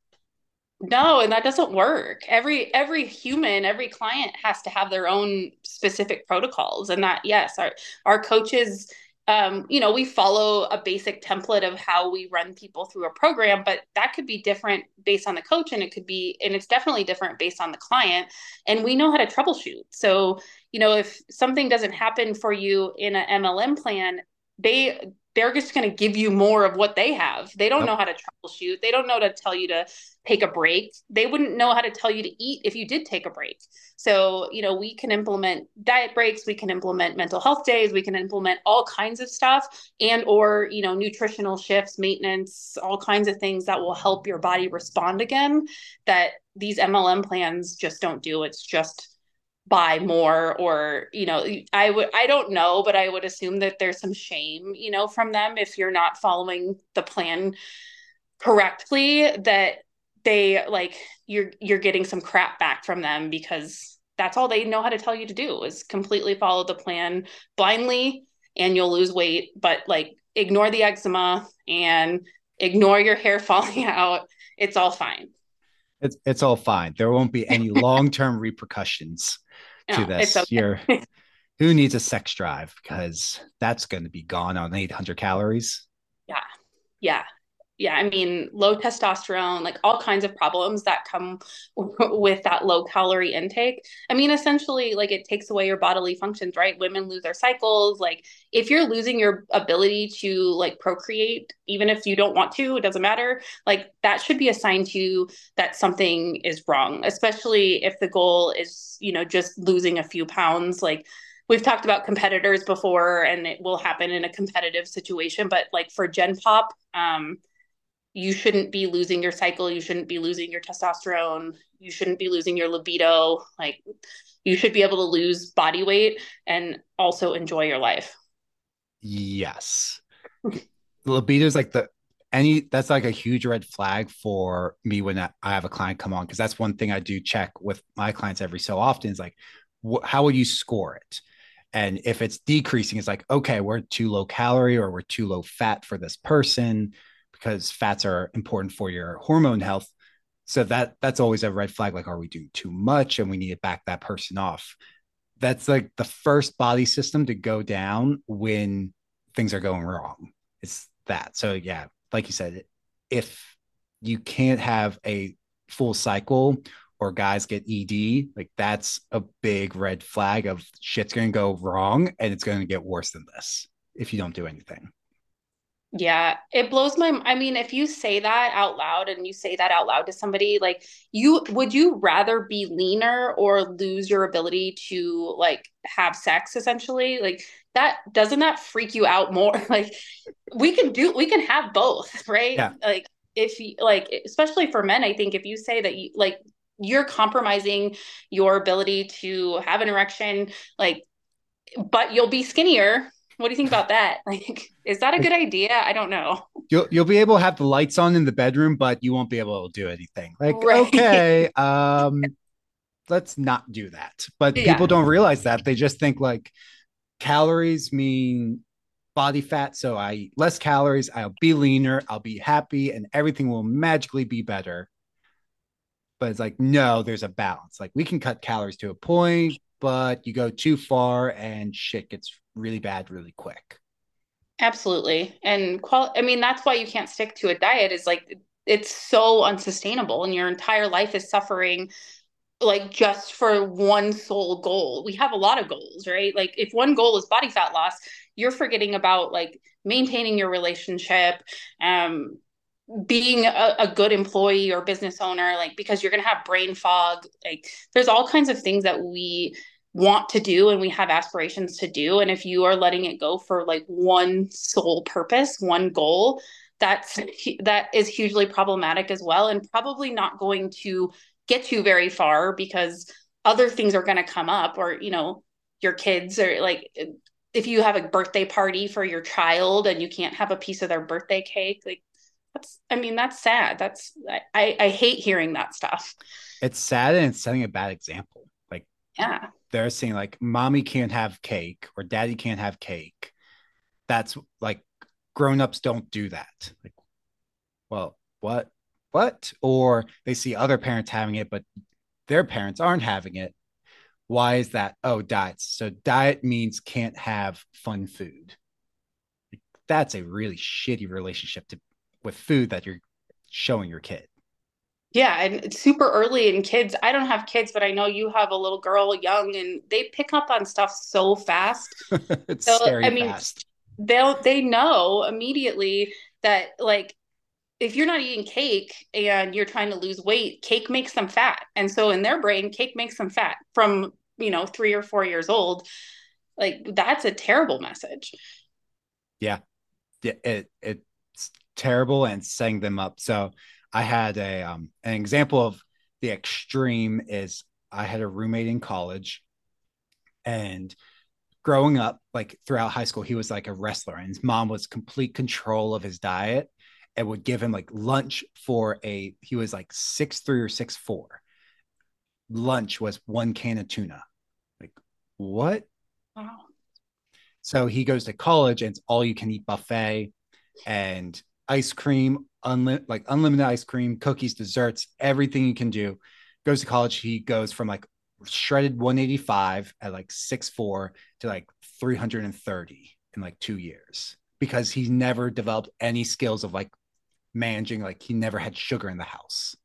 [SPEAKER 2] No, and that doesn't work. Every every human, every client has to have their own specific protocols. And that yes, our our coaches um, you know, we follow a basic template of how we run people through a program, but that could be different based on the coach, and it could be, and it's definitely different based on the client. And we know how to troubleshoot. So, you know, if something doesn't happen for you in an MLM plan, they they're just going to give you more of what they have. They don't know how to troubleshoot. They don't know to tell you to take a break. They wouldn't know how to tell you to eat if you did take a break. So, you know, we can implement diet breaks, we can implement mental health days, we can implement all kinds of stuff and or, you know, nutritional shifts, maintenance, all kinds of things that will help your body respond again that these MLM plans just don't do. It's just buy more or you know i would i don't know but i would assume that there's some shame you know from them if you're not following the plan correctly that they like you're you're getting some crap back from them because that's all they know how to tell you to do is completely follow the plan blindly and you'll lose weight but like ignore the eczema and ignore your hair falling out. It's all fine.
[SPEAKER 1] It's it's all fine. There won't be any long-term repercussions to no, this. Okay. You're who needs a sex drive because that's going to be gone on 800 calories.
[SPEAKER 2] Yeah. Yeah yeah, I mean, low testosterone, like all kinds of problems that come with that low calorie intake. I mean, essentially, like it takes away your bodily functions, right? Women lose their cycles. Like, if you're losing your ability to like procreate, even if you don't want to, it doesn't matter. Like, that should be a sign to you that something is wrong, especially if the goal is, you know, just losing a few pounds. Like, we've talked about competitors before and it will happen in a competitive situation but like for gen pop um you shouldn't be losing your cycle you shouldn't be losing your testosterone you shouldn't be losing your libido like you should be able to lose body weight and also enjoy your life.
[SPEAKER 1] Yes. Libido is like the any that's like a huge red flag for me when i have a client come on because that's one thing i do check with my clients every so often is like wh- how would you score it? And if it's decreasing it's like okay we're too low calorie or we're too low fat for this person because fats are important for your hormone health. So that that's always a red flag. Like, are we doing too much and we need to back that person off? That's like the first body system to go down when things are going wrong. It's that. So yeah, like you said, if you can't have a full cycle or guys get ED, like that's a big red flag of shit's going to go wrong and it's going to get worse than this if you don't do anything.
[SPEAKER 2] Yeah, it blows my I mean, if you say that out loud and you say that out loud to somebody, like you would you rather be leaner or lose your ability to like have sex essentially? Like that doesn't that freak you out more? Like we can do we can have both, right? Yeah. Like if you like especially for men, I think if you say that you like you're compromising your ability to have an erection, like but you'll be skinnier what do you think about that? Like, is that a good idea? I don't know.
[SPEAKER 1] You'll you'll be able to have the lights on in the bedroom, but you won't be able to do anything. Like, right. okay, um, let's not do that. But yeah. people don't realize that. They just think like calories mean body fat. So I eat less calories, I'll be leaner, I'll be happy, and everything will magically be better. But it's like, no, there's a balance. Like we can cut calories to a point, but you go too far and shit gets really bad really quick.
[SPEAKER 2] Absolutely. And qual I mean, that's why you can't stick to a diet is like it's so unsustainable and your entire life is suffering like just for one sole goal. We have a lot of goals, right? Like if one goal is body fat loss, you're forgetting about like maintaining your relationship, um, being a, a, good employee or business owner, like because you're gonna have brain fog. Like there's all kinds of things that we want to do and we have aspirations to do. And if you are letting it go for like one sole purpose, one goal, that's that is hugely problematic as well and probably not going to get you very far because other things are going to come up or you know your kids or like if you have a birthday party for your child and you can't have a piece of their birthday cake like that's i mean that's sad. That's i i hate hearing that stuff.
[SPEAKER 1] It's sad and it's setting a bad example
[SPEAKER 2] yeah
[SPEAKER 1] they're saying like mommy can't have cake or daddy can't have cake that's like grown-ups don't do that like well what what? Or they see other parents having it, but their parents aren't having it. Why is that? Oh, diets. So diet means can't have fun food. That's a really shitty relationship to with food that you're showing your kid.
[SPEAKER 2] Yeah, and super early in kids. I don't have kids, but I know you have a little girl young and they pick up on stuff so fast.
[SPEAKER 1] it's so, scary I mean, fast.
[SPEAKER 2] They'll they know immediately that like if you're not eating cake and you're trying to lose weight, cake makes them fat. And so in their brain, cake makes them fat from, you know, three or four years old. Like that's a terrible message.
[SPEAKER 1] Yeah. Yeah. It, it's terrible and setting them up. So I had a, um, an example of the extreme is I had a roommate in college and growing up, like throughout high school, he was like a wrestler and his mom was complete control of his diet and would give him like lunch for a he was like six three or six four. Lunch was one can of tuna. Like what? Wow. So he goes to college and it's all you can eat buffet and ice cream, unli- like unlimited ice cream, cookies, desserts, everything you can do. Goes to college, he goes from like shredded 185 at like six four to like 330 in like two years because he's never developed any skills of like managing like he never had sugar in the house,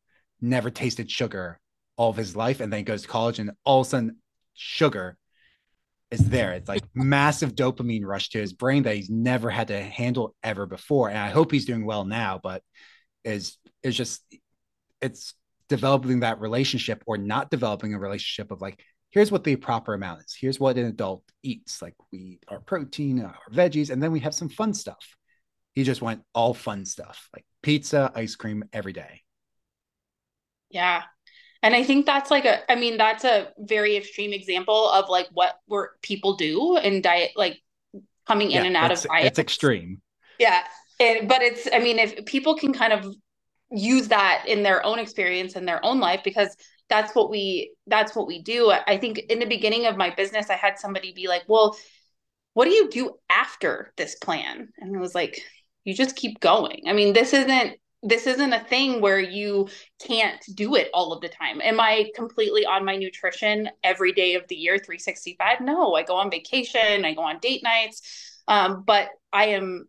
[SPEAKER 1] never tasted sugar all of his life, and then he goes to college and all of a sudden sugar is there. It's like massive dopamine rush to his brain that he's never had to handle ever before. And I hope he's doing well now, but is is just it's developing that relationship or not developing a relationship of like here's what the proper amount is here's what an adult eats like we our protein uh, our veggies and then we have some fun stuff he just went all fun stuff like pizza, ice cream every day.
[SPEAKER 2] Yeah. And I think that's like a, I mean, that's a very extreme example of like what were people do in diet, like coming in yeah, and out of diet.
[SPEAKER 1] It's extreme.
[SPEAKER 2] Yeah. And, but it's, I mean, if people can kind of use that in their own experience in their own life, because that's what we, that's what we do. I think in the beginning of my business, I had somebody be like, well, what do you do after this plan? And I was like, you just keep going. I mean, this isn't this isn't a thing where you can't do it all of the time. Am I completely on my nutrition every day of the year, 365? No, I go on vacation, I go on date nights. Um, but I am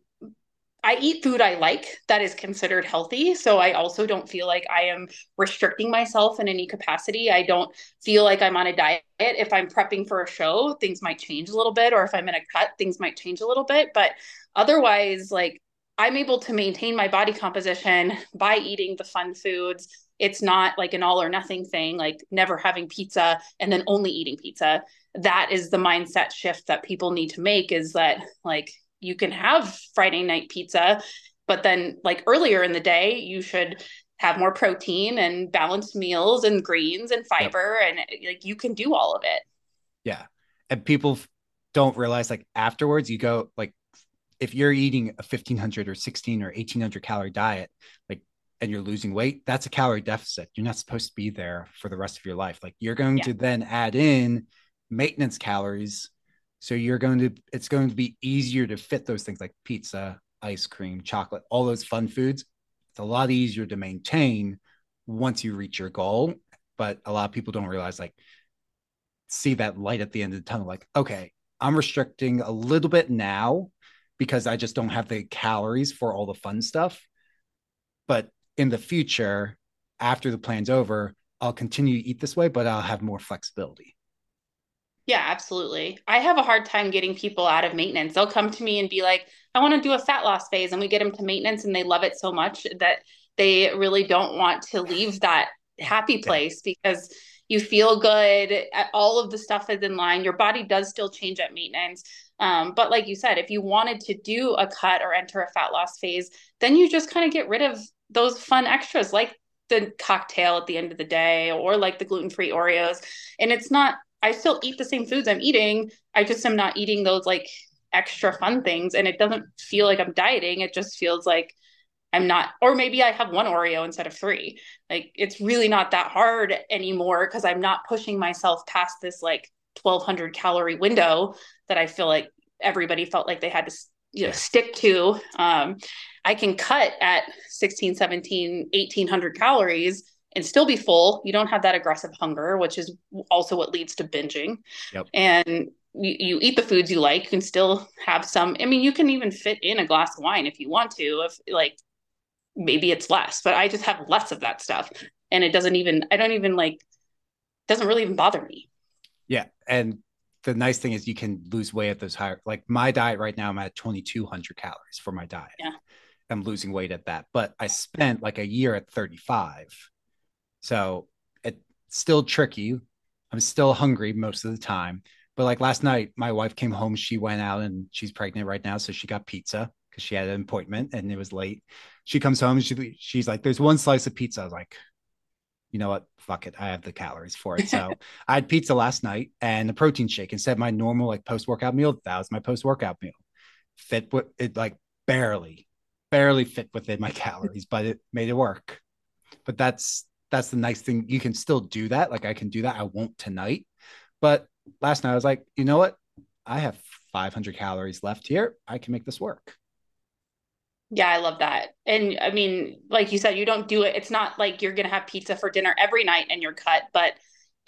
[SPEAKER 2] I eat food I like that is considered healthy. So I also don't feel like I am restricting myself in any capacity. I don't feel like I'm on a diet. If I'm prepping for a show, things might change a little bit, or if I'm in a cut, things might change a little bit. But otherwise, like I'm able to maintain my body composition by eating the fun foods. It's not like an all or nothing thing, like never having pizza and then only eating pizza. That is the mindset shift that people need to make is that like you can have Friday night pizza, but then like earlier in the day, you should have more protein and balanced meals and greens and fiber yep. and like you can do all of it.
[SPEAKER 1] Yeah. And people don't realize like afterwards you go like if you're eating a 1500 or 16 or 1800 calorie diet like and you're losing weight that's a calorie deficit. You're not supposed to be there for the rest of your life. Like you're going yeah. to then add in maintenance calories. So you're going to it's going to be easier to fit those things like pizza ice cream chocolate all those fun foods. It's a lot easier to maintain once you reach your goal. But a lot of people don't realize like see that light at the end of the tunnel like okay i'm restricting a little bit now because i just don't have the calories for all the fun stuff. But in the future after the plan's over i'll continue to eat this way but i'll have more flexibility.
[SPEAKER 2] Yeah absolutely. I have a hard time getting people out of maintenance. They'll come to me and be like i want to do a fat loss phase and we get them to maintenance and they love it so much that they really don't want to leave that happy place because you feel good. All of the stuff is in line. Your body does still change at maintenance um, but like you said if you wanted to do a cut or enter a fat loss phase then you just kind of get rid of those fun extras like the cocktail at the end of the day or like the gluten-free oreos. And it's not i still eat the same foods i'm eating i just am not eating those like extra fun things. And it doesn't feel like i'm dieting it just feels like I'm not, or maybe I have one Oreo instead of three. Like it's really not that hard anymore because I'm not pushing myself past this like 1200 calorie window that I feel like everybody felt like they had to you know stick to. Um, I can cut at 16, 17, 1800 calories and still be full. You don't have that aggressive hunger, which is also what leads to binging. Yep. And you, you, eat the foods you like. You can still have some. I mean, you can even fit in a glass of wine if you want to. If like maybe it's less, but I just have less of that stuff. And it doesn't even, I don't even like, doesn't really even bother me.
[SPEAKER 1] Yeah. And the nice thing is you can lose weight at those higher, like my diet right now, I'm at 2,200 calories for my diet.
[SPEAKER 2] Yeah.
[SPEAKER 1] I'm losing weight at that, but I spent like a year at 35. So it's still tricky. I'm still hungry most of the time. But like last night, my wife came home. She went out and she's pregnant right now. So she got pizza because she had an appointment and it was late. She comes home and she, she's like, There's one slice of pizza. I was like, You know what? Fuck it. I have the calories for it. So I had pizza last night and a protein shake instead of my normal like post workout meal. That was my post workout meal. Fit with it, like barely, barely fit within my calories, but it made it work. But that's that's the nice thing. You can still do that. Like I can do that. I won't tonight. But last night I was like, you know what? I have 500 calories left here. I can make this work.
[SPEAKER 2] Yeah, I love that. And I mean, like you said, you don't do it. It's not like you're going to have pizza for dinner every night and you're cut, but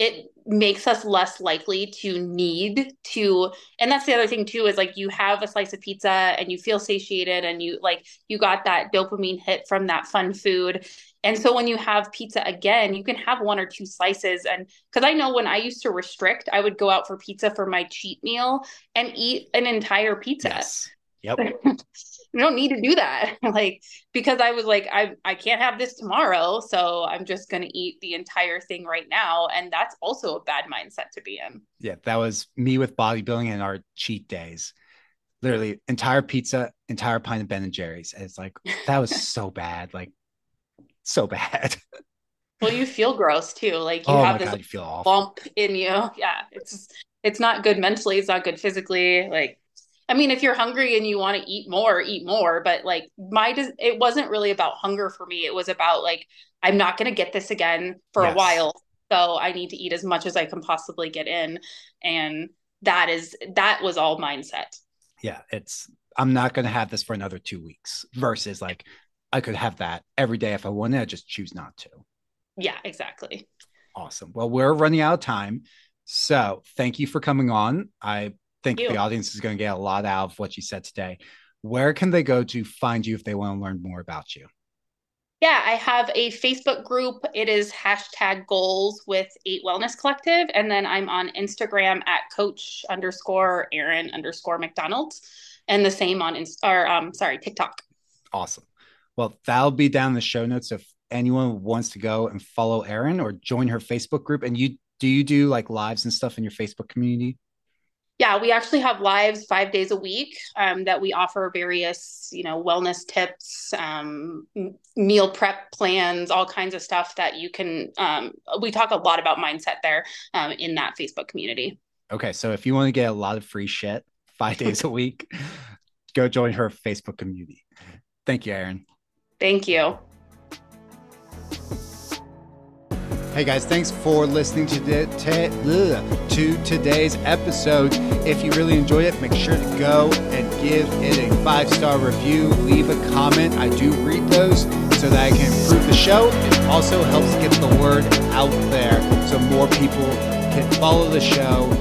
[SPEAKER 2] it makes us less likely to need to and that's the other thing too is like you have a slice of pizza and you feel satiated and you like you got that dopamine hit from that fun food and so when you have pizza again you can have one or two slices and because i know when i used to restrict i would go out for pizza for my cheat meal and eat an entire pizza
[SPEAKER 1] yes. yep
[SPEAKER 2] you don't need to do that. Like because i was like i i can't have this tomorrow so i'm just going to eat the entire thing right now. And that's also a bad mindset to be in.
[SPEAKER 1] Yeah that was me with bodybuilding and our cheat days. Literally entire pizza entire pint of ben and jerry's. And it's like that was so bad like so bad.
[SPEAKER 2] Well you feel gross too. Like you oh have this God, you bump in you. Yeah it's it's not good mentally it's not good physically like I mean, if you're hungry and you want to eat more, eat more. But like my, it wasn't really about hunger for me. It was about like, I'm not going to get this again for yes. a while. So I need to eat as much as I can possibly get in. And that is, that was all mindset.
[SPEAKER 1] Yeah. It's, I'm not going to have this for another two weeks versus like, I could have that every day if I wanted. I just choose not to.
[SPEAKER 2] Yeah, exactly.
[SPEAKER 1] Awesome. Well, we're running out of time. So thank you for coming on. I think the audience is going to get a lot out of what you said today. Where can they go to find you if they want to learn more about you?
[SPEAKER 2] Yeah, I have a Facebook group. It is hashtag goals with eight wellness collective. And then I'm on Instagram at coach underscore Erin underscore McDonald. And the same on, or um, sorry, TikTok.
[SPEAKER 1] Awesome. Well, that'll be down in the show notes if anyone wants to go and follow Erin or join her Facebook group. And you do you do like lives and stuff in your Facebook community?
[SPEAKER 2] Yeah, we actually have lives five days a week um, that we offer various, you know, wellness tips, um, meal prep plans, all kinds of stuff that you can. Um, we talk a lot about mindset there um, in that Facebook community.
[SPEAKER 1] Okay, so if you want to get a lot of free shit five days a week, go join her Facebook community. Thank you, Erin.
[SPEAKER 2] Thank you.
[SPEAKER 1] Hey guys, thanks for listening to, the, to, to today's episode. If you really enjoyed it, make sure to go and give it a five star review. Leave a comment. I do read those so that I can improve the show. It also helps get the word out there so more people can follow the show